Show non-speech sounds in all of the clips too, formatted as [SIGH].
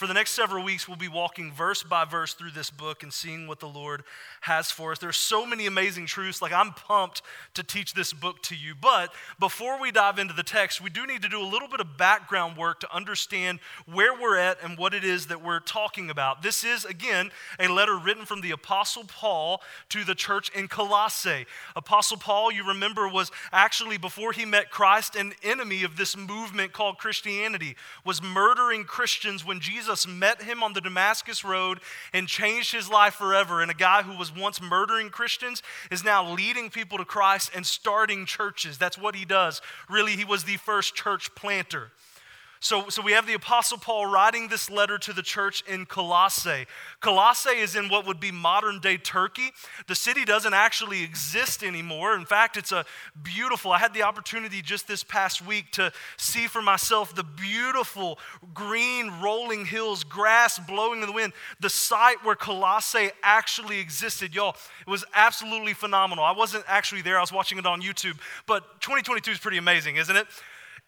For the next several weeks, we'll be walking verse by verse through this book and seeing what the Lord has for us. There's so many amazing truths. Like, I'm pumped to teach this book to you. But before we dive into the text, we do need to do a little bit of background work to understand where we're at and what it is that we're talking about. This is, again, a letter written from the Apostle Paul to the church in Colossae. Apostle Paul, you remember, was actually, before he met Christ, an enemy of this movement called Christianity, was murdering Christians when Jesus Jesus met him on the Damascus Road and changed his life forever. And a guy who was once murdering Christians is now leading people to Christ and starting churches. That's what he does. Really, he was the first church planter. So, so we have the Apostle Paul writing this letter to the church in Colossae. Colossae is in what would be modern day Turkey. The city doesn't actually exist anymore. In fact, it's a beautiful, I had the opportunity just this past week to see for myself the beautiful green rolling hills, grass blowing in the wind, the site where Colossae actually existed. Y'all, it was absolutely phenomenal. I wasn't actually there, I was watching it on YouTube, but 2022 is pretty amazing, isn't it?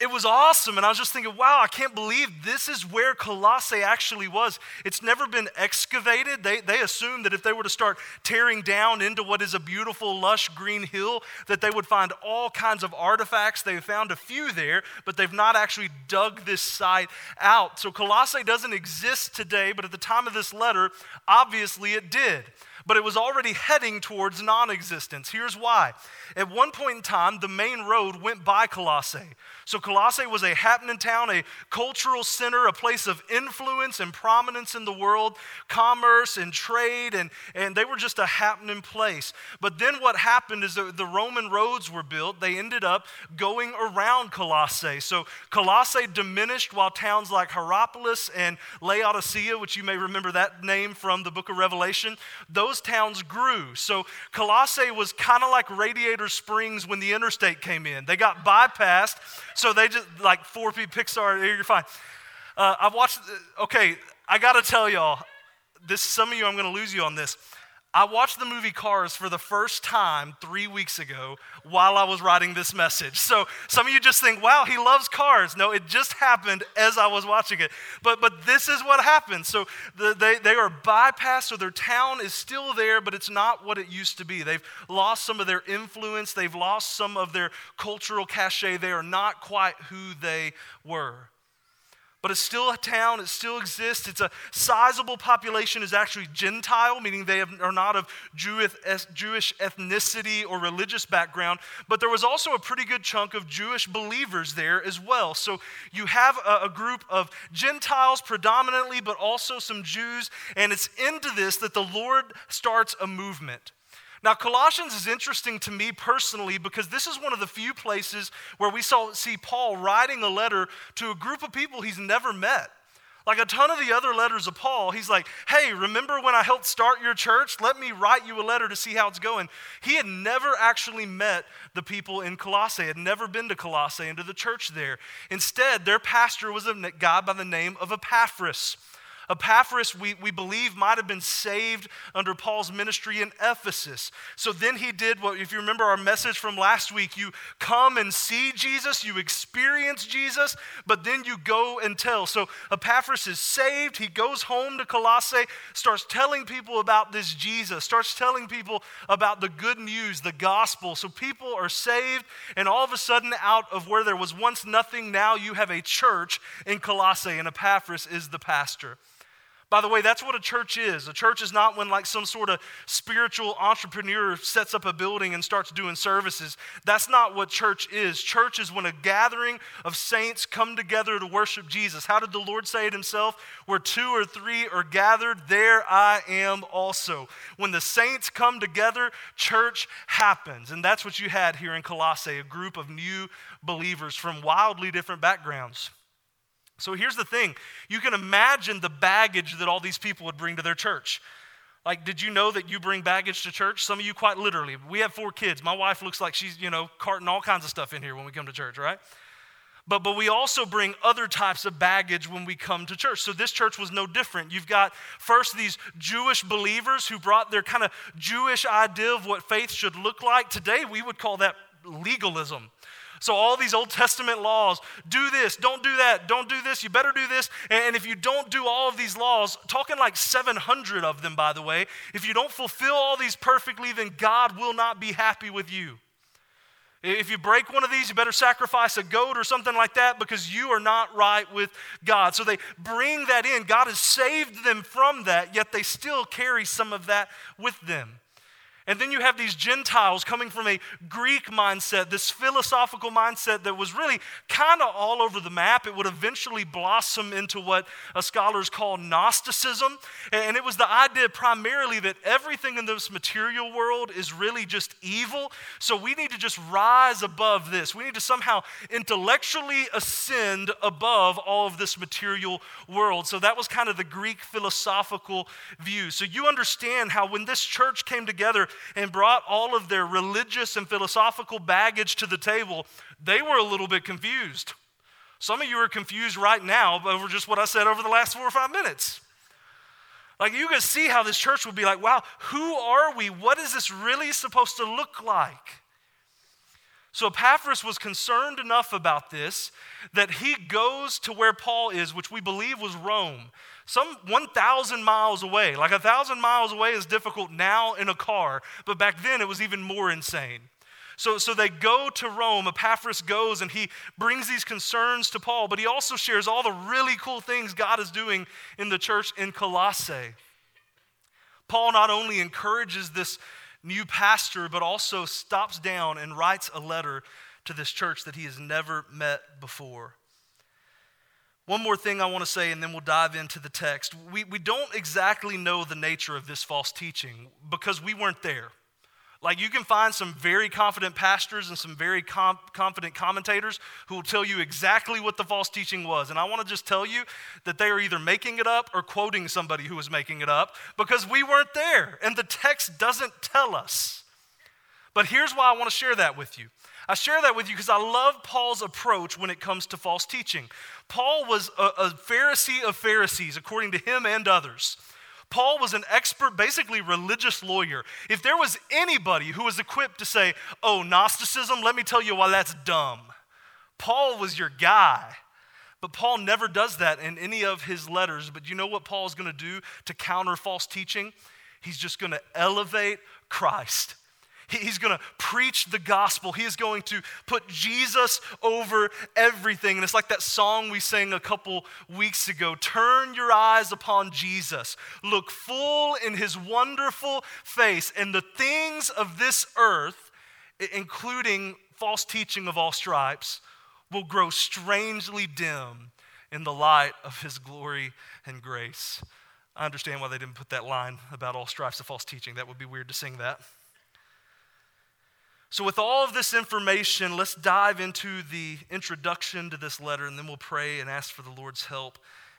It was awesome. And I was just thinking, wow, I can't believe this is where Colossae actually was. It's never been excavated. They, they assumed that if they were to start tearing down into what is a beautiful, lush green hill, that they would find all kinds of artifacts. They found a few there, but they've not actually dug this site out. So Colossae doesn't exist today, but at the time of this letter, obviously it did but it was already heading towards non existence. Here's why. At one point in time, the main road went by Colossae. So, Colossae was a happening town, a cultural center, a place of influence and prominence in the world, commerce and trade, and, and they were just a happening place. But then what happened is the, the Roman roads were built. They ended up going around Colossae. So, Colossae diminished while towns like Hierapolis and Laodicea, which you may remember that name from the book of Revelation, those those towns grew. So Colossae was kind of like Radiator Springs when the interstate came in. They got bypassed, so they just, like 4P Pixar, you're fine. Uh, I've watched, okay, I got to tell y'all, this, some of you, I'm to lose you on this. I watched the movie Cars for the first time three weeks ago while I was writing this message. So some of you just think, wow, he loves cars. No, it just happened as I was watching it. But, but this is what happened. So the, they, they are bypassed, so their town is still there, but it's not what it used to be. They've lost some of their influence, they've lost some of their cultural cachet. They are not quite who they were but it's still a town, it still exists. It's a sizable population, is actually Gentile, meaning they are not of Jewish ethnicity or religious background, but there was also a pretty good chunk of Jewish believers there as well. So you have a, a group of Gentiles predominantly, but also some Jews, and it's into this that the Lord starts a movement. Now, Colossians is interesting to me personally because this is one of the few places where we saw, see Paul writing a letter to a group of people he's never met. Like a ton of the other letters of Paul, he's like, hey, remember when I helped start your church? Let me write you a letter to see how it's going. He had never actually met the people in Colossae, had never been to Colossae and to the church there. Instead, their pastor was a guy by the name of Epaphras. Epaphras, we, we believe, might have been saved under Paul's ministry in Ephesus. So then he did what, if you remember our message from last week, you come and see Jesus, you experience Jesus, but then you go and tell. So Epaphras is saved. He goes home to Colossae, starts telling people about this Jesus, starts telling people about the good news, the gospel. So people are saved, and all of a sudden, out of where there was once nothing, now you have a church in Colossae, and Epaphras is the pastor. By the way, that's what a church is. A church is not when, like, some sort of spiritual entrepreneur sets up a building and starts doing services. That's not what church is. Church is when a gathering of saints come together to worship Jesus. How did the Lord say it himself? Where two or three are gathered, there I am also. When the saints come together, church happens. And that's what you had here in Colossae a group of new believers from wildly different backgrounds. So here's the thing you can imagine the baggage that all these people would bring to their church. Like, did you know that you bring baggage to church? Some of you, quite literally. We have four kids. My wife looks like she's, you know, carting all kinds of stuff in here when we come to church, right? But, but we also bring other types of baggage when we come to church. So this church was no different. You've got first these Jewish believers who brought their kind of Jewish idea of what faith should look like. Today we would call that legalism. So, all these Old Testament laws do this, don't do that, don't do this, you better do this. And if you don't do all of these laws, talking like 700 of them, by the way, if you don't fulfill all these perfectly, then God will not be happy with you. If you break one of these, you better sacrifice a goat or something like that because you are not right with God. So they bring that in. God has saved them from that, yet they still carry some of that with them. And then you have these Gentiles coming from a Greek mindset, this philosophical mindset that was really kind of all over the map. It would eventually blossom into what scholars call Gnosticism. And it was the idea primarily that everything in this material world is really just evil. So we need to just rise above this. We need to somehow intellectually ascend above all of this material world. So that was kind of the Greek philosophical view. So you understand how when this church came together, and brought all of their religious and philosophical baggage to the table, they were a little bit confused. Some of you are confused right now over just what I said over the last four or five minutes. Like, you can see how this church would be like, wow, who are we? What is this really supposed to look like? So Epaphras was concerned enough about this that he goes to where Paul is, which we believe was Rome some 1,000 miles away. Like a 1,000 miles away is difficult now in a car, but back then it was even more insane. So, so they go to Rome. Epaphras goes and he brings these concerns to Paul, but he also shares all the really cool things God is doing in the church in Colossae. Paul not only encourages this new pastor, but also stops down and writes a letter to this church that he has never met before. One more thing I want to say, and then we'll dive into the text. We, we don't exactly know the nature of this false teaching because we weren't there. Like, you can find some very confident pastors and some very confident commentators who will tell you exactly what the false teaching was. And I want to just tell you that they are either making it up or quoting somebody who was making it up because we weren't there and the text doesn't tell us. But here's why I want to share that with you. I share that with you because I love Paul's approach when it comes to false teaching. Paul was a, a Pharisee of Pharisees, according to him and others. Paul was an expert, basically religious lawyer. If there was anybody who was equipped to say, oh, Gnosticism, let me tell you why that's dumb, Paul was your guy. But Paul never does that in any of his letters. But you know what Paul is going to do to counter false teaching? He's just going to elevate Christ. He's going to preach the gospel. He is going to put Jesus over everything. And it's like that song we sang a couple weeks ago Turn your eyes upon Jesus, look full in his wonderful face, and the things of this earth, including false teaching of all stripes, will grow strangely dim in the light of his glory and grace. I understand why they didn't put that line about all stripes of false teaching. That would be weird to sing that. So, with all of this information, let's dive into the introduction to this letter, and then we'll pray and ask for the Lord's help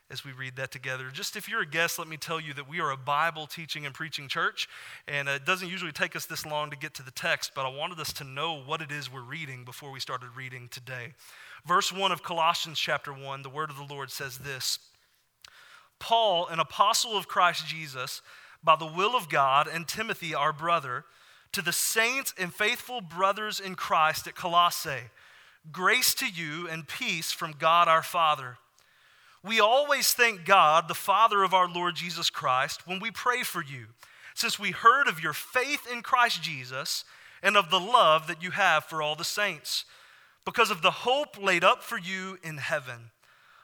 as we read that together. Just if you're a guest, let me tell you that we are a Bible teaching and preaching church, and uh, it doesn't usually take us this long to get to the text, but I wanted us to know what it is we're reading before we started reading today. Verse 1 of Colossians chapter 1, the word of the Lord says this Paul, an apostle of Christ Jesus, by the will of God, and Timothy, our brother, to the saints and faithful brothers in Christ at Colossae, grace to you and peace from God our Father. We always thank God, the Father of our Lord Jesus Christ, when we pray for you, since we heard of your faith in Christ Jesus and of the love that you have for all the saints, because of the hope laid up for you in heaven.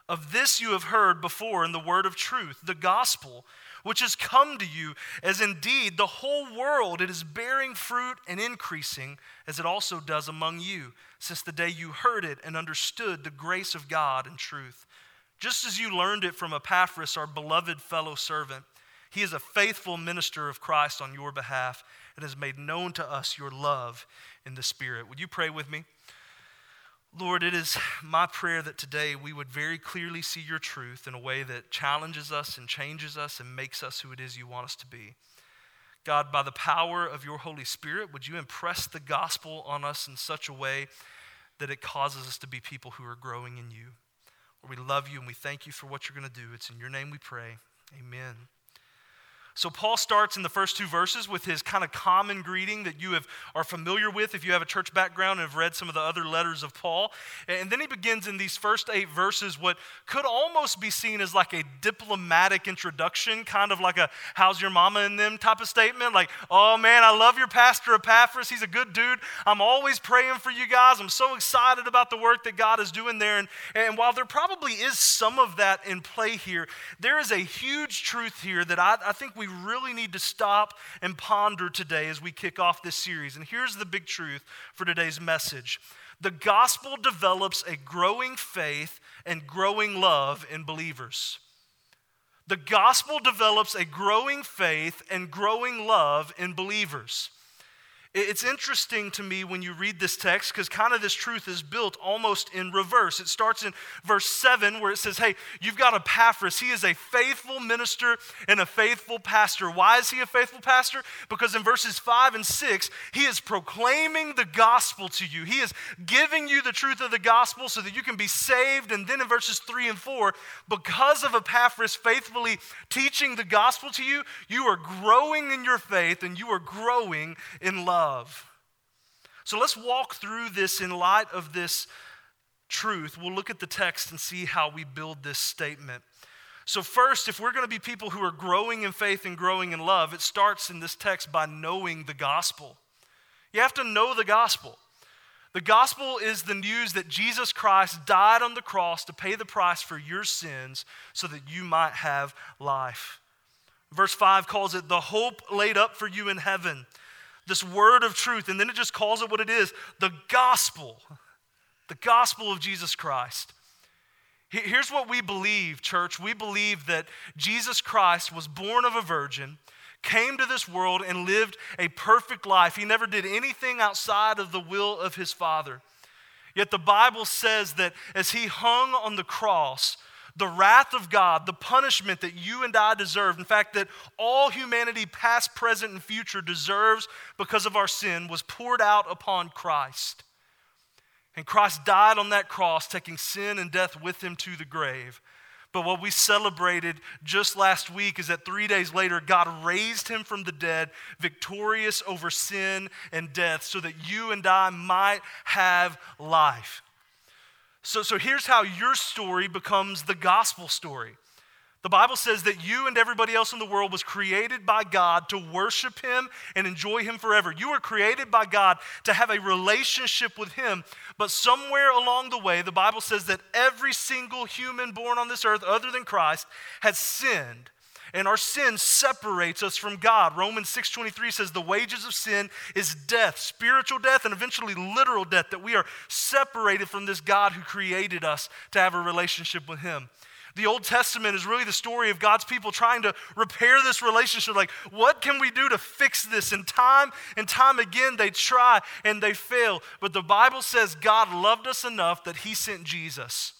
Of this you have heard before in the word of truth, the gospel which has come to you, as indeed the whole world it is bearing fruit and increasing, as it also does among you, since the day you heard it and understood the grace of God and truth. Just as you learned it from Epaphras, our beloved fellow servant, he is a faithful minister of Christ on your behalf and has made known to us your love in the Spirit. Would you pray with me? Lord, it is my prayer that today we would very clearly see your truth in a way that challenges us and changes us and makes us who it is you want us to be. God, by the power of your Holy Spirit, would you impress the gospel on us in such a way that it causes us to be people who are growing in you? Lord, we love you and we thank you for what you're going to do. It's in your name we pray. Amen. So Paul starts in the first two verses with his kind of common greeting that you have, are familiar with if you have a church background and have read some of the other letters of Paul. And then he begins in these first eight verses what could almost be seen as like a diplomatic introduction, kind of like a how's your mama and them type of statement. Like, oh man, I love your pastor Epaphras. He's a good dude. I'm always praying for you guys. I'm so excited about the work that God is doing there. And, and while there probably is some of that in play here, there is a huge truth here that I, I think we really need to stop and ponder today as we kick off this series. And here's the big truth for today's message the gospel develops a growing faith and growing love in believers. The gospel develops a growing faith and growing love in believers. It's interesting to me when you read this text because kind of this truth is built almost in reverse. It starts in verse 7 where it says, Hey, you've got Epaphras. He is a faithful minister and a faithful pastor. Why is he a faithful pastor? Because in verses 5 and 6, he is proclaiming the gospel to you. He is giving you the truth of the gospel so that you can be saved. And then in verses 3 and 4, because of Epaphras faithfully teaching the gospel to you, you are growing in your faith and you are growing in love love. So let's walk through this in light of this truth. We'll look at the text and see how we build this statement. So, first, if we're going to be people who are growing in faith and growing in love, it starts in this text by knowing the gospel. You have to know the gospel. The gospel is the news that Jesus Christ died on the cross to pay the price for your sins so that you might have life. Verse 5 calls it the hope laid up for you in heaven this word of truth, and then it just calls it what it is the gospel, the gospel of Jesus Christ. Here's what we believe, church. We believe that Jesus Christ was born of a virgin, came to this world, and lived a perfect life. He never did anything outside of the will of his Father. Yet the Bible says that as he hung on the cross, the wrath of God, the punishment that you and I deserve, in fact, that all humanity, past, present, and future, deserves because of our sin, was poured out upon Christ. And Christ died on that cross, taking sin and death with him to the grave. But what we celebrated just last week is that three days later, God raised him from the dead, victorious over sin and death, so that you and I might have life. So, so here's how your story becomes the gospel story. The Bible says that you and everybody else in the world was created by God to worship Him and enjoy Him forever. You were created by God to have a relationship with Him. But somewhere along the way, the Bible says that every single human born on this earth, other than Christ, has sinned and our sin separates us from God. Romans 6:23 says the wages of sin is death, spiritual death and eventually literal death that we are separated from this God who created us to have a relationship with him. The Old Testament is really the story of God's people trying to repair this relationship. Like, what can we do to fix this? And time and time again, they try and they fail. But the Bible says God loved us enough that He sent Jesus.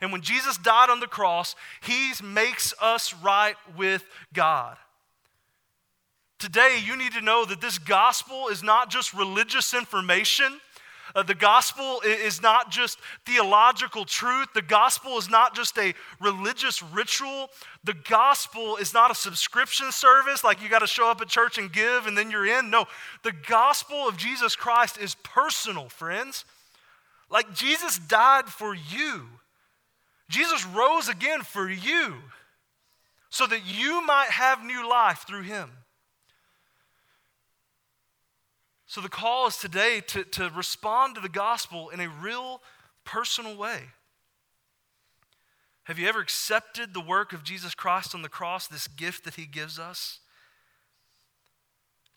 And when Jesus died on the cross, he makes us right with God. Today, you need to know that this gospel is not just religious information. Uh, the gospel is not just theological truth. The gospel is not just a religious ritual. The gospel is not a subscription service like you got to show up at church and give and then you're in. No, the gospel of Jesus Christ is personal, friends. Like Jesus died for you. Jesus rose again for you so that you might have new life through him. So the call is today to, to respond to the gospel in a real personal way. Have you ever accepted the work of Jesus Christ on the cross, this gift that he gives us?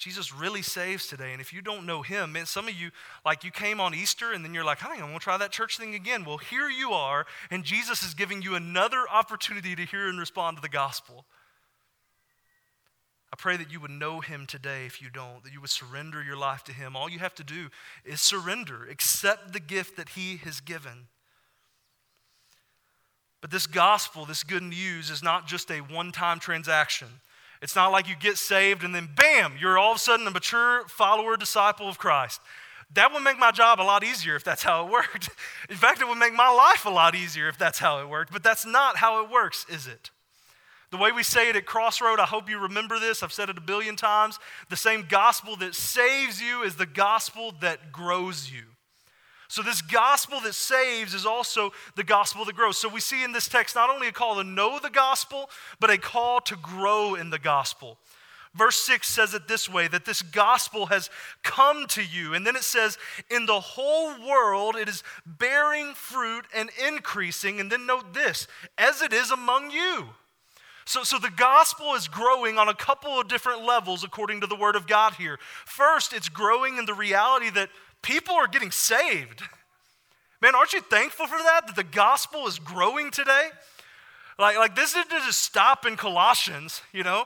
Jesus really saves today. And if you don't know him, man, some of you, like you came on Easter and then you're like, hey, I'm to try that church thing again. Well, here you are, and Jesus is giving you another opportunity to hear and respond to the gospel. I pray that you would know him today if you don't, that you would surrender your life to him. All you have to do is surrender, accept the gift that he has given. But this gospel, this good news, is not just a one time transaction. It's not like you get saved and then bam, you're all of a sudden a mature follower, disciple of Christ. That would make my job a lot easier if that's how it worked. [LAUGHS] In fact, it would make my life a lot easier if that's how it worked. But that's not how it works, is it? The way we say it at Crossroad, I hope you remember this. I've said it a billion times. The same gospel that saves you is the gospel that grows you. So, this gospel that saves is also the gospel that grows. So, we see in this text not only a call to know the gospel, but a call to grow in the gospel. Verse 6 says it this way that this gospel has come to you. And then it says, in the whole world it is bearing fruit and increasing. And then note this, as it is among you. So, so the gospel is growing on a couple of different levels according to the word of God here. First, it's growing in the reality that people are getting saved. Man, aren't you thankful for that? That the gospel is growing today? Like, like this didn't just stop in Colossians, you know?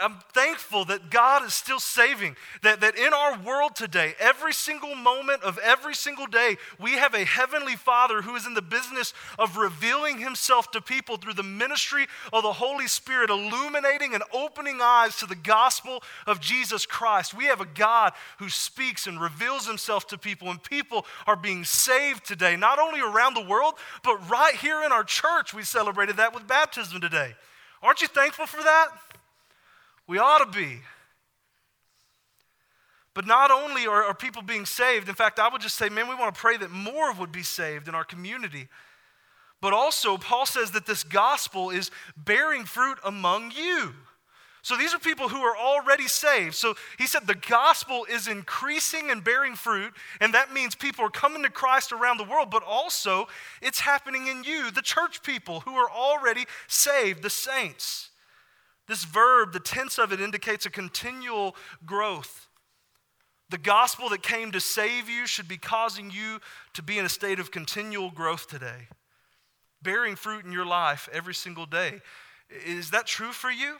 I'm thankful that God is still saving, that, that in our world today, every single moment of every single day, we have a heavenly Father who is in the business of revealing himself to people through the ministry of the Holy Spirit, illuminating and opening eyes to the gospel of Jesus Christ. We have a God who speaks and reveals himself to people, and people are being saved today, not only around the world, but right here in our church. We celebrated that with baptism today. Aren't you thankful for that? We ought to be. But not only are, are, people being saved, in fact, I would just say, man, we want to pray that more would be saved in our community. But also, Paul says that this gospel is bearing fruit among you. So these are people who are already saved. So he said the gospel is increasing and bearing fruit, and that means people are coming to Christ around the world, but also it's happening in you, the church people who are already saved, the saints. This verb, the tense of it indicates a continual growth. The gospel that came to save you should be causing you to be in a state of continual growth today, bearing fruit in your life every single day. Is that true for you?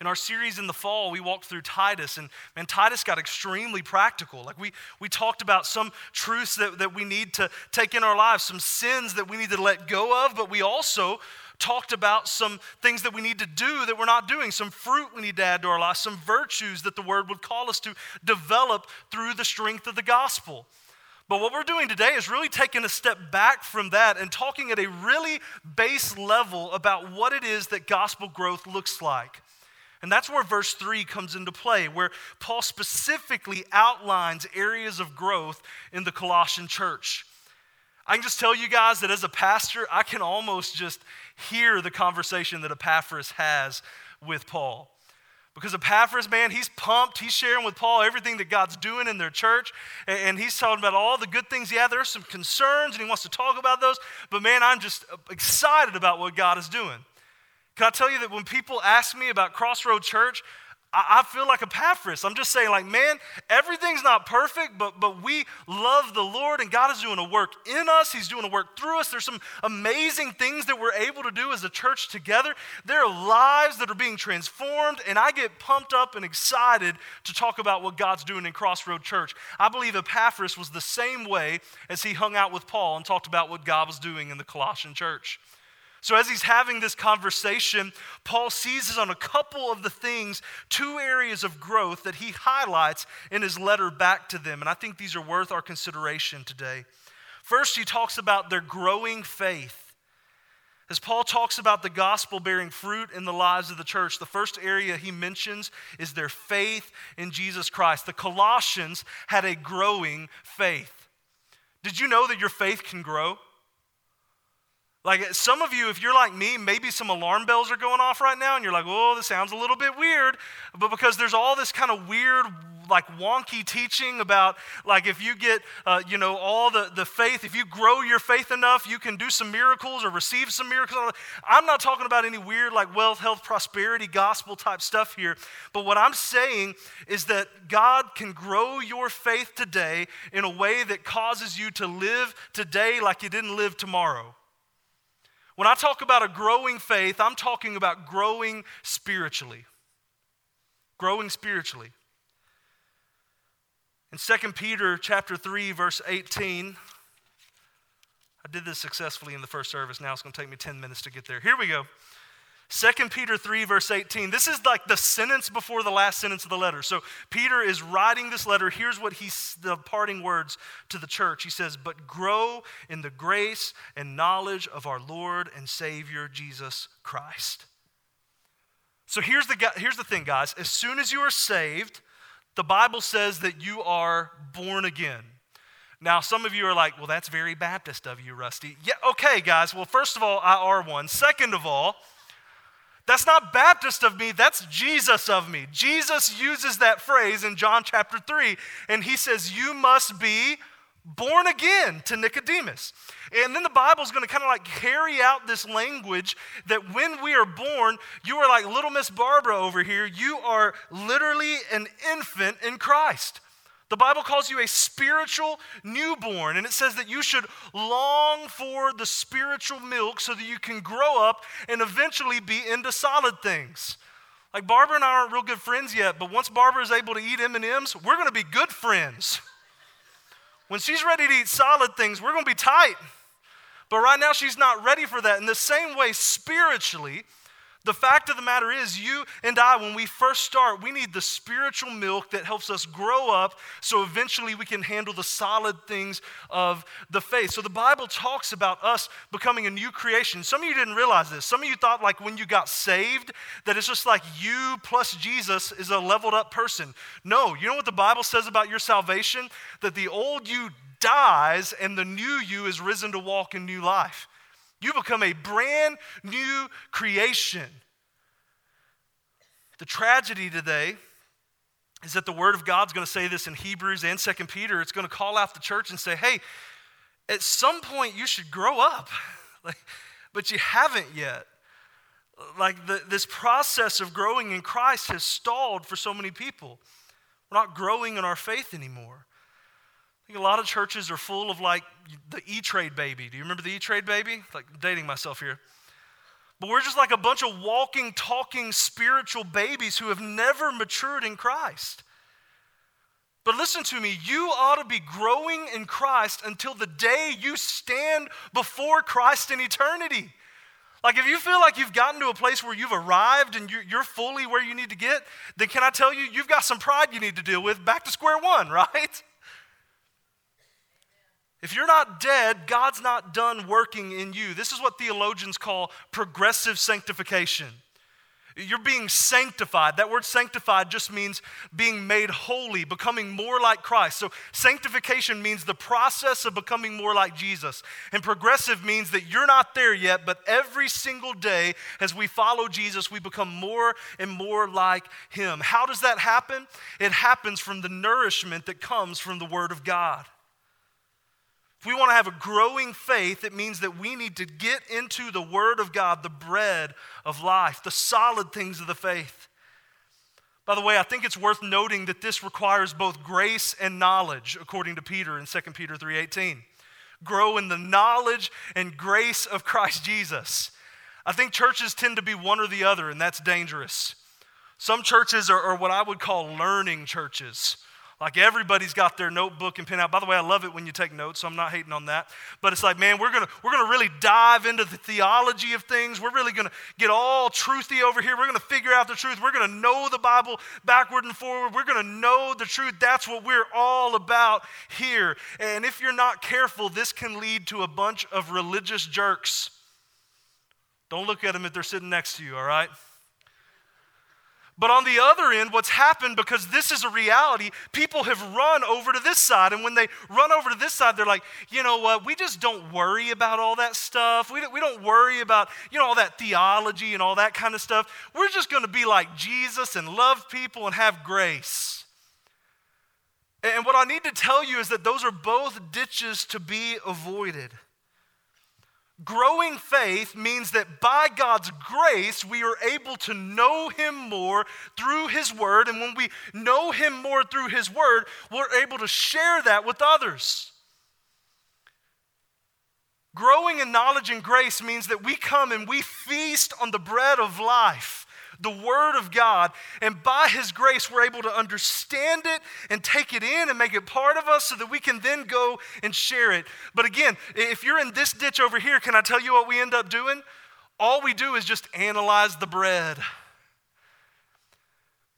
In our series in the fall, we walked through Titus, and man, Titus got extremely practical. Like we, we talked about some truths that, that we need to take in our lives, some sins that we need to let go of, but we also talked about some things that we need to do that we're not doing, some fruit we need to add to our lives, some virtues that the word would call us to develop through the strength of the gospel. But what we're doing today is really taking a step back from that and talking at a really base level about what it is that gospel growth looks like. And that's where verse 3 comes into play, where Paul specifically outlines areas of growth in the Colossian church. I can just tell you guys that as a pastor, I can almost just hear the conversation that Epaphras has with Paul. Because Epaphras, man, he's pumped. He's sharing with Paul everything that God's doing in their church. And he's talking about all the good things. Yeah, there are some concerns and he wants to talk about those. But man, I'm just excited about what God is doing. Can I tell you that when people ask me about Crossroad Church, I, feel like Epaphras. I'm just saying, like, man, everything's not perfect, but, but we love the Lord and God is doing a work in us. He's doing a work through us. There's some amazing things that we're able to do as a church together. There are lives that are being transformed, and I get pumped up and excited to talk about what God's doing in Crossroad Church. I believe Epaphras was the same way as he hung out with Paul and talked about what God was doing in the Colossian church. So, as he's having this conversation, Paul seizes on a couple of the things, two areas of growth that he highlights in his letter back to them. And I think these are worth our consideration today. First, he talks about their growing faith. As Paul talks about the gospel bearing fruit in the lives of the church, the first area he mentions is their faith in Jesus Christ. The Colossians had a growing faith. Did you know that your faith can grow? Like some of you, if you're like me, maybe some alarm bells are going off right now, and you're like, oh, this sounds a little bit weird. But because there's all this kind of weird, like wonky teaching about, like, if you get, uh, you know, all the, the faith, if you grow your faith enough, you can do some miracles or receive some miracles. I'm not talking about any weird, like, wealth, health, prosperity, gospel type stuff here. But what I'm saying is that God can grow your faith today in a way that causes you to live today like you didn't live tomorrow. When I talk about a growing faith, I'm talking about growing spiritually. Growing spiritually. In 2 Peter chapter 3 verse 18, I did this successfully in the first service. Now it's going to take me 10 minutes to get there. Here we go. 2 Peter 3, verse 18. This is like the sentence before the last sentence of the letter. So Peter is writing this letter. Here's what he's the parting words to the church. He says, But grow in the grace and knowledge of our Lord and Savior Jesus Christ. So here's the, here's the thing, guys. As soon as you are saved, the Bible says that you are born again. Now, some of you are like, well, that's very Baptist of you, Rusty. Yeah, okay, guys. Well, first of all, I are one. Second of all, that's not Baptist of me, that's Jesus of me. Jesus uses that phrase in John chapter 3, and he says, You must be born again to Nicodemus. And then the Bible is going to kind of like carry out this language that when we are born, you are like little Miss Barbara over here. You are literally an infant in Christ. The Bible calls you a spiritual newborn, and it says that you should long for the spiritual milk so that you can grow up and eventually be into solid things. Like Barbara and I aren't real good friends yet, but once Barbara is able to eat M&Ms, we're going to be good friends. When she's ready to eat solid things, we're going to be tight. But right now she's not ready for that. In the same way spiritually, the fact of the matter is, you and I, when we first start, we need the spiritual milk that helps us grow up so eventually we can handle the solid things of the faith. So the Bible talks about us becoming a new creation. Some of you didn't realize this. Some of you thought, like, when you got saved, that it's just like you plus Jesus is a leveled up person. No, you know what the Bible says about your salvation? That the old you dies and the new you is risen to walk in new life. You become a brand new creation. The tragedy today is that the Word of God's going to say this in Hebrews and Second Peter. It's going to call out the church and say, hey, at some point you should grow up, [LAUGHS] but you haven't yet. Like the, this process of growing in Christ has stalled for so many people. We're not growing in our faith anymore think a lot of churches are full of like the E Trade baby. Do you remember the E Trade baby? Like dating myself here. But we're just like a bunch of walking, talking spiritual babies who have never matured in Christ. But listen to me, you ought to be growing in Christ until the day you stand before Christ in eternity. Like, if you feel like you've gotten to a place where you've arrived and you're fully where you need to get, then can I tell you, you've got some pride you need to deal with back to square one, [LAUGHS] right? If you're not dead, God's not done working in you. This is what theologians call progressive sanctification. You're being sanctified. That word sanctified just means being made holy, becoming more like Christ. So, sanctification means the process of becoming more like Jesus. And progressive means that you're not there yet, but every single day as we follow Jesus, we become more and more like Him. How does that happen? It happens from the nourishment that comes from the Word of God. If we want to have a growing faith, it means that we need to get into the Word of God, the bread of life, the solid things of the faith. By the way, I think it's worth noting that this requires both grace and knowledge, according to Peter in 2 Peter 3:18. Grow in the knowledge and grace of Christ Jesus. I think churches tend to be one or the other, and that's dangerous. Some churches are, are what I would call learning churches like everybody's got their notebook and pen out. By the way, I love it when you take notes, so I'm not hating on that. But it's like, man, we're gonna we're gonna really dive into the theology of things. We're really gonna get all truthy over here. We're gonna figure out the truth. We're gonna know the Bible backward and forward. We're gonna know the truth. That's what we're all about here. And if you're not careful, this can lead to a bunch of religious jerks. Don't look at them if they're sitting next to you, all right? But on the other end, what's happened, because this is a reality, people have run over to this side. And when they run over to this side, they're like, you know what, we just don't worry about all that stuff. We don't, we don't worry about, you know, all that theology and all that kind of stuff. We're just going to be like Jesus and love people and have grace. And what I need to tell you is that those are both ditches to be avoided. Growing faith means that by God's grace, we are able to know Him more through His Word. And when we know Him more through His Word, we're able to share that with others. Growing in knowledge and grace means that we come and we feast on the bread of life the Word of God, and by His grace, we're able to understand it and take it in and make it part of us so that we can then go and share it. But again, if you're in this ditch over here, can I tell you what we end up doing? all we do is just analyze the bread.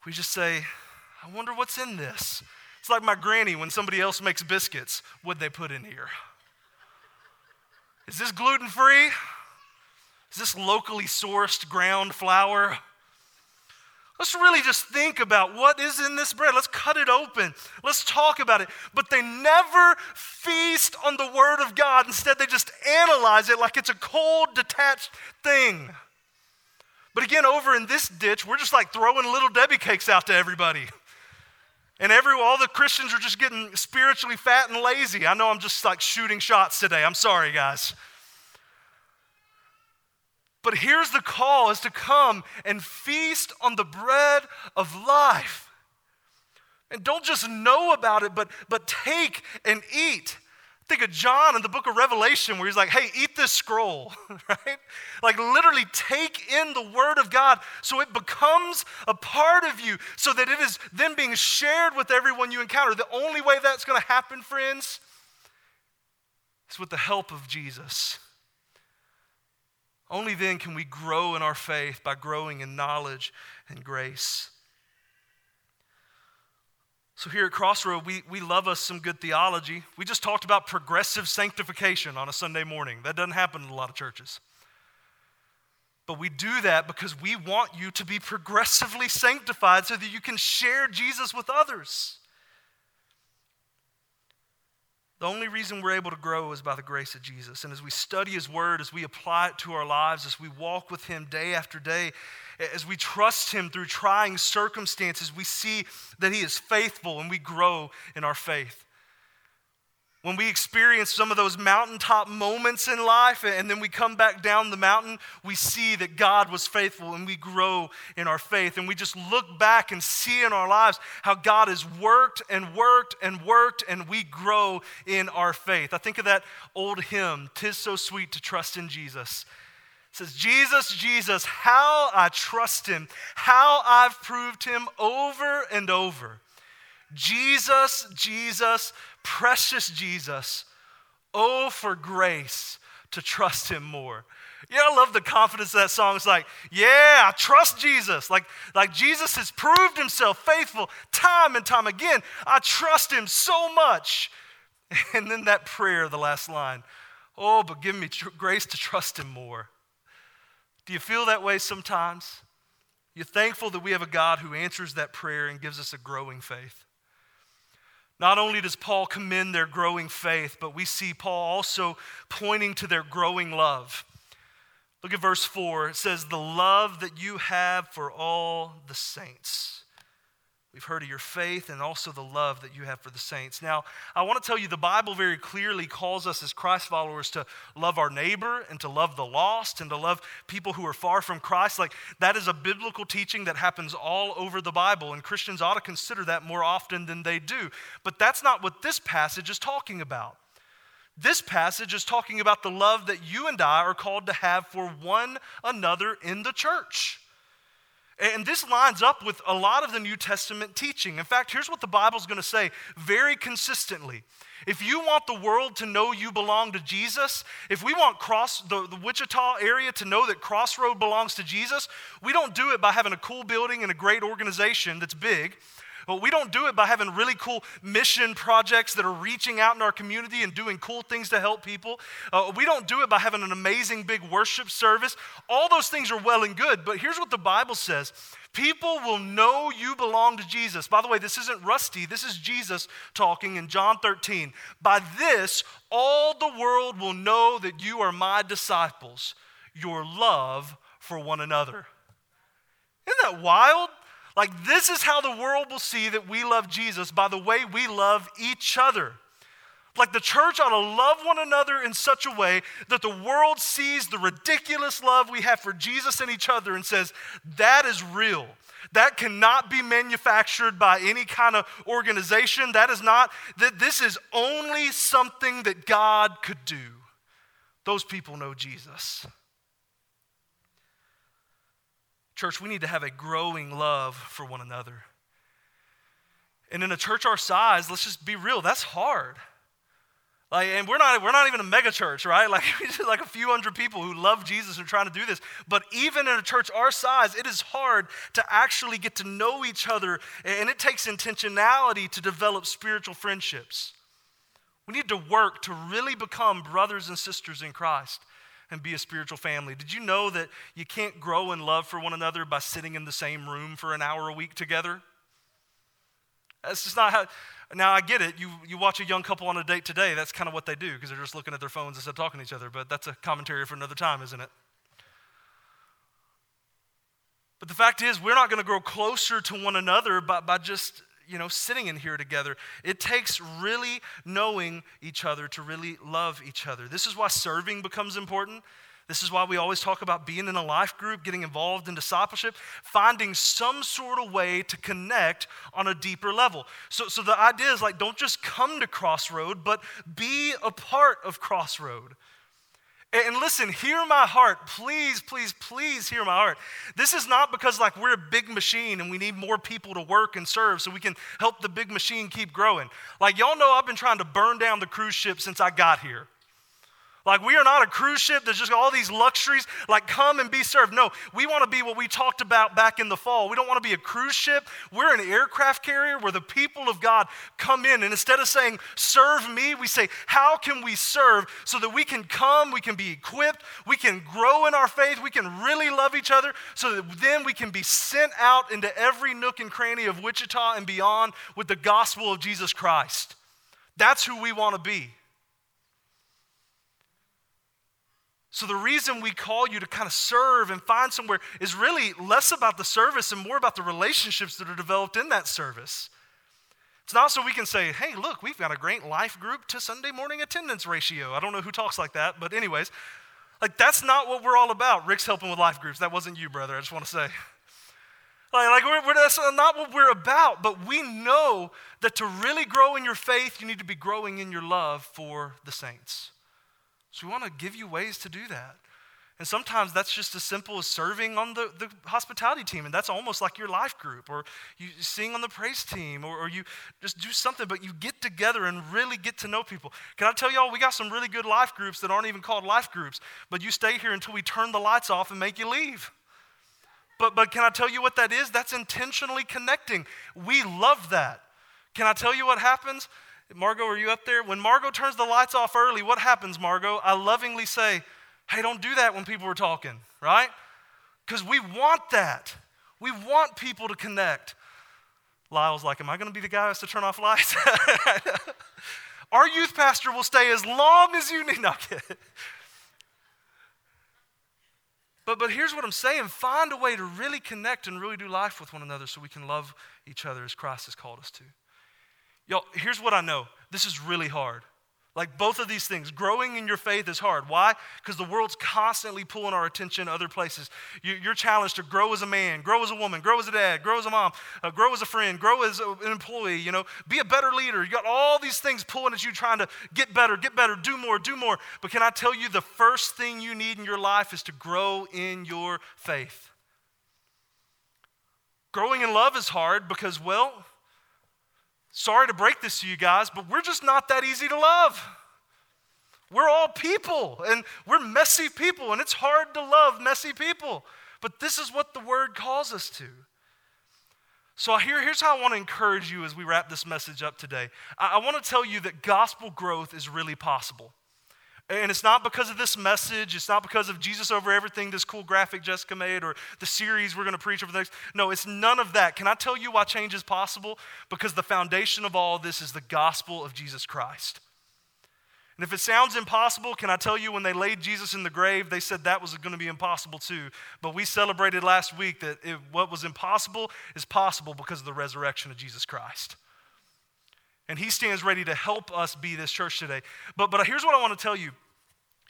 We just say, I wonder what's in this. It's like my granny when somebody else makes biscuits. What'd they put in here? Is this gluten free? Is this locally sourced ground flour? Let's really just think about what is in this bread. Let's cut it open. Let's talk about it. But they never feast on the Word of God. Instead, they just analyze it like it's a cold, detached thing. But again, over in this ditch, we're just like throwing little Debbie cakes out to everybody. And every, all the Christians are just getting spiritually fat and lazy. I know I'm just like shooting shots today. I'm sorry, guys. But here's the call is to come and feast on the bread of life. And don't just know about it, but, but take and eat. Think of John in the book of Revelation where he's like, hey, eat this scroll, [LAUGHS] right? Like literally take in the word of God so it becomes a part of you, so that it is then being shared with everyone you encounter. The only way that's going to happen, friends, is with the help of Jesus. Only then can we grow in our faith by growing in knowledge and grace. So, here at Crossroad, we, we love us some good theology. We just talked about progressive sanctification on a Sunday morning. That doesn't happen in a lot of churches. But we do that because we want you to be progressively sanctified so that you can share Jesus with others. The only reason we're able to grow is by the grace of Jesus. And as we study His Word, as we apply it to our lives, as we walk with Him day after day, as we trust Him through trying circumstances, we see that He is faithful and we grow in our faith. When we experience some of those mountaintop moments in life and then we come back down the mountain, we see that God was faithful and we grow in our faith. And we just look back and see in our lives how God has worked and worked and worked and we grow in our faith. I think of that old hymn, Tis So Sweet to Trust in Jesus. It says, Jesus, Jesus, how I trust him, how I've proved him over and over. Jesus, Jesus, precious Jesus, oh, for grace to trust him more. Yeah, I love the confidence of that song. It's like, yeah, I trust Jesus. Like, like Jesus has proved himself faithful time and time again. I trust him so much. [LAUGHS] And then that prayer, the last line, oh, but give me tr- grace to trust him more. Do you feel that way sometimes? You're thankful that we have a God who answers that prayer and gives us a growing faith. Not only does Paul commend their growing faith, but we see Paul also pointing to their growing love. Look at verse 4. It says, The love that you have for all the saints. We've heard of your faith and also the love that you have for the saints. Now, I want to tell you the Bible very clearly calls us as Christ followers to love our neighbor and to love the lost and to love people who are far from Christ. Like, that is a biblical teaching that happens all over the Bible, and Christians ought to consider that more often than they do. But that's not what this passage is talking about. This passage is talking about the love that you and I are called to have for one another in the church. And this lines up with a lot of the New Testament teaching. In fact, here's what the Bible's going to say very consistently. If you want the world to know you belong to Jesus, if we want cross the, the Wichita area to know that Crossroad belongs to Jesus, we don't do it by having a cool building and a great organization that's big. But we don't do it by having really cool mission projects that are reaching out in our community and doing cool things to help people. Uh, we don't do it by having an amazing big worship service. All those things are well and good, but here's what the Bible says People will know you belong to Jesus. By the way, this isn't Rusty, this is Jesus talking in John 13. By this, all the world will know that you are my disciples, your love for one another. Isn't that wild? Like, this is how the world will see that we love Jesus by the way we love each other. Like, the church ought to love one another in such a way that the world sees the ridiculous love we have for Jesus and each other and says, that is real. That cannot be manufactured by any kind of organization. That is not, that this is only something that God could do. Those people know Jesus. Church, we need to have a growing love for one another. And in a church our size, let's just be real, that's hard. Like, and we're not, we're not even a mega church, right? Like, [LAUGHS] we just like a few hundred people who love Jesus and trying to do this. But even in a church our size, it is hard to actually get to know each other, and it takes intentionality to develop spiritual friendships. We need to work to really become brothers and sisters in Christ and be a spiritual family. Did you know that you can't grow in love for one another by sitting in the same room for an hour a week together? That's just not how. Now, I get it. You, you watch a young couple on a date today, that's kind of what they do because they're just looking at their phones instead of talking to each other. But that's a commentary for another time, isn't it? But the fact is, we're not going to grow closer to one another by, by just you know sitting in here together it takes really knowing each other to really love each other this is why serving becomes important this is why we always talk about being in a life group, getting involved in discipleship, finding some sort of way to connect on a deeper level. So, so the idea is like, don't just come to Crossroad, but be a part of Crossroad. And listen, hear my heart. Please, please, please hear my heart. This is not because like we're a big machine and we need more people to work and serve so we can help the big machine keep growing. Like y'all know I've been trying to burn down the cruise ship since I got here. Like, we are not a cruise ship There's just all these luxuries, like, come and be served. No, we want to be what we talked about back in the fall. We don't want to be a cruise ship. We're an aircraft carrier where the people of God come in. And instead of saying, serve me, we say, how can we serve so that we can come, we can be equipped, we can grow in our faith, we can really love each other, so that then we can be sent out into every nook and cranny of Wichita and beyond with the gospel of Jesus Christ. That's who we want to be. So, the reason we call you to kind of serve and find somewhere is really less about the service and more about the relationships that are developed in that service. It's not so we can say, hey, look, we've got a great life group to Sunday morning attendance ratio. I don't know who talks like that, but, anyways, like that's not what we're all about. Rick's helping with life groups. That wasn't you, brother. I just want to say. [LAUGHS] Like, like we're, we're, that's not what we're about, but we know that to really grow in your faith, you need to be growing in your love for the saints. So we want to give you ways to do that. And sometimes that's just as simple as serving on the, the hospitality team, and that's almost like your life group, or you sing on the praise team, or, or you just do something, but you get together and really get to know people. Can I tell y'all, we got some really good life groups that aren't even called life groups, but you stay here until we turn the lights off and make you leave. But, but can I tell you what that is? That's intentionally connecting. We love that. Can I tell you what happens? Margot, are you up there? When Margot turns the lights off early, what happens, Margot? I lovingly say, hey, don't do that when people are talking, right? Because we want that. We want people to connect. Lyle's like, Am I going to be the guy who has to turn off lights? [LAUGHS] Our youth pastor will stay as long as you need. No, but, but here's what I'm saying find a way to really connect and really do life with one another so we can love each other as Christ has called us to. Y'all, here's what I know this is really hard. Like both of these things, growing in your faith is hard. Why? Because the world's constantly pulling our attention other places. You're challenged to grow as a man, grow as a woman, grow as a dad, grow as a mom, uh, grow as a friend, grow as an employee, you know, be a better leader. You got all these things pulling at you, trying to get better, get better, do more, do more. But can I tell you, the first thing you need in your life is to grow in your faith. Growing in love is hard because, well, Sorry to break this to you guys, but we're just not that easy to love. We're all people, and we're messy people, and it's hard to love messy people. But this is what the word calls us to. So here, here's how I want to encourage you as we wrap this message up today. I, I want to tell you that gospel growth is really possible. And it's not because of this message. It's not because of Jesus over everything, this cool graphic Jessica made, or the series we're going to preach over the next. No, it's none of that. Can I tell you why change is possible? Because the foundation of all of this is the gospel of Jesus Christ. And if it sounds impossible, can I tell you when they laid Jesus in the grave, they said that was going to be impossible too. But we celebrated last week that it, what was impossible is possible because of the resurrection of Jesus Christ. And he stands ready to help us be this church today. But, but here's what I want to tell you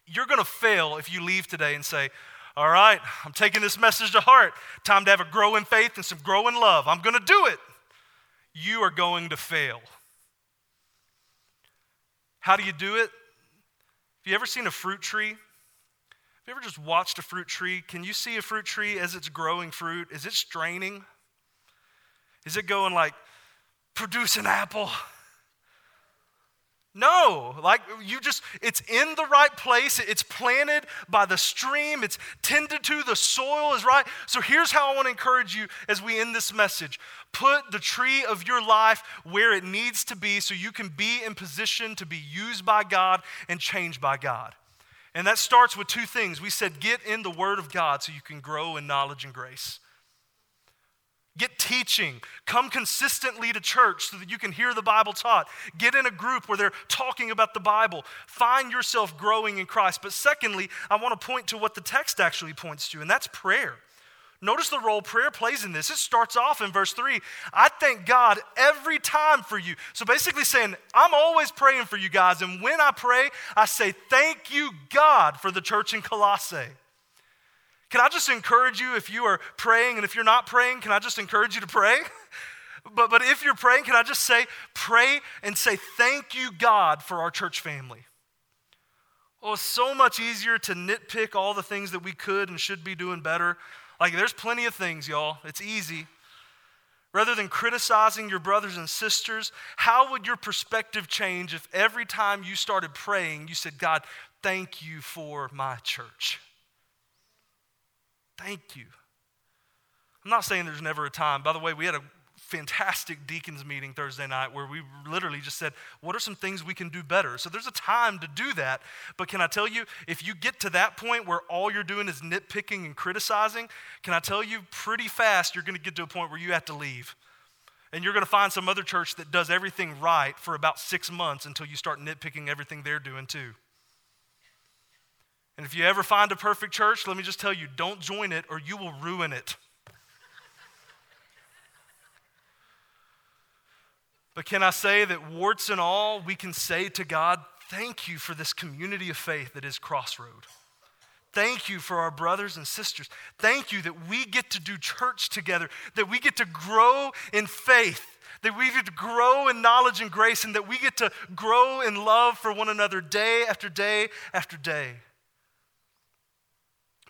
you're going to fail if you leave today and say, All right, I'm taking this message to heart. Time to have a growing faith and some growing love. I'm going to do it. You are going to fail. How do you do it? Have you ever seen a fruit tree? Have you ever just watched a fruit tree? Can you see a fruit tree as it's growing fruit? Is it straining? Is it going like, produce an apple? No, like you just, it's in the right place. It's planted by the stream. It's tended to. The soil is right. So here's how I want to encourage you as we end this message put the tree of your life where it needs to be so you can be in position to be used by God and changed by God. And that starts with two things. We said, get in the Word of God so you can grow in knowledge and grace. Get teaching. Come consistently to church so that you can hear the Bible taught. Get in a group where they're talking about the Bible. Find yourself growing in Christ. But secondly, I want to point to what the text actually points to, and that's prayer. Notice the role prayer plays in this. It starts off in verse 3 I thank God every time for you. So basically saying, I'm always praying for you guys. And when I pray, I say, Thank you, God, for the church in Colossae. Can I just encourage you if you are praying and if you're not praying, can I just encourage you to pray? [LAUGHS] but, but if you're praying, can I just say, pray and say, thank you, God, for our church family? Oh, it's so much easier to nitpick all the things that we could and should be doing better. Like, there's plenty of things, y'all. It's easy. Rather than criticizing your brothers and sisters, how would your perspective change if every time you started praying, you said, God, thank you for my church? Thank you. I'm not saying there's never a time. By the way, we had a fantastic deacons meeting Thursday night where we literally just said, What are some things we can do better? So there's a time to do that. But can I tell you, if you get to that point where all you're doing is nitpicking and criticizing, can I tell you, pretty fast you're going to get to a point where you have to leave. And you're going to find some other church that does everything right for about six months until you start nitpicking everything they're doing too. And if you ever find a perfect church, let me just tell you don't join it or you will ruin it. but can I say that, warts and all, we can say to God, Thank you for this community of faith that is Crossroad. Thank you for our brothers and sisters. Thank you that we get to do church together, that we get to grow in faith, that we get to grow in knowledge and grace, and that we get to grow in love for one another day after day after day.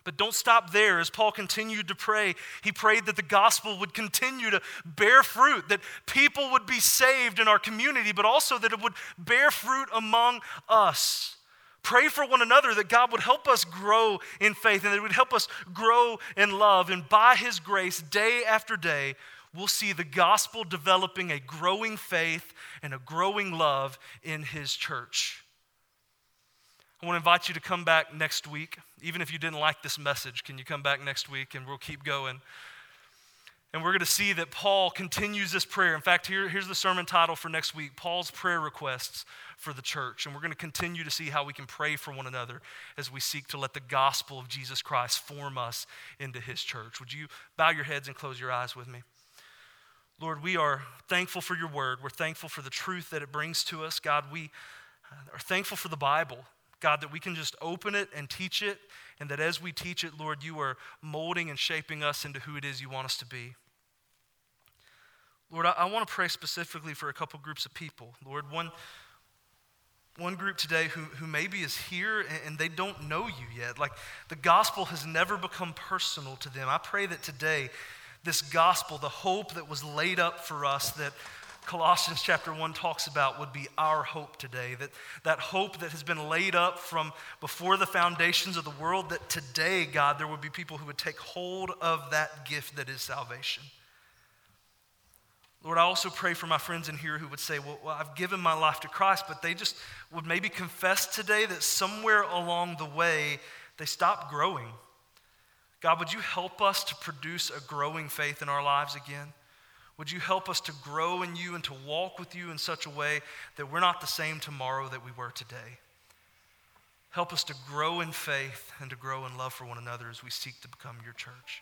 But don't stop there. As Paul continued to pray, he prayed that the gospel would continue to bear fruit, that people would be saved in our community, but also that it would bear fruit among us. Pray for one another that God would help us grow in faith and that it would help us grow in love. And by his grace, day after day, we'll see the gospel developing a growing faith and a growing love in his church. I want to invite you to come back next week. Even if you didn't like this message, can you come back next week and we'll keep going? And we're going to see that Paul continues this prayer. In fact, here, here's the sermon title for next week Paul's prayer requests for the church. And we're going to continue to see how we can pray for one another as we seek to let the gospel of Jesus Christ form us into his church. Would you bow your heads and close your eyes with me? Lord, we are thankful for your word. We're thankful for the truth that it brings to us. God, we are thankful for the Bible. God, that we can just open it and teach it, and that as we teach it, Lord, you are molding and shaping us into who it is you want us to be. Lord, I, I want to pray specifically for a couple groups of people. Lord, one, one group today who, who maybe is here and, and they don't know you yet. Like the gospel has never become personal to them. I pray that today, this gospel, the hope that was laid up for us, that Colossians chapter 1 talks about would be our hope today. That, that hope that has been laid up from before the foundations of the world, that today, God, there would be people who would take hold of that gift that is salvation. Lord, I also pray for my friends in here who would say, well, well, I've given my life to Christ, but they just would maybe confess today that somewhere along the way they stopped growing. God, would you help us to produce a growing faith in our lives again? Would you help us to grow in you and to walk with you in such a way that we're not the same tomorrow that we were today? Help us to grow in faith and to grow in love for one another as we seek to become your church.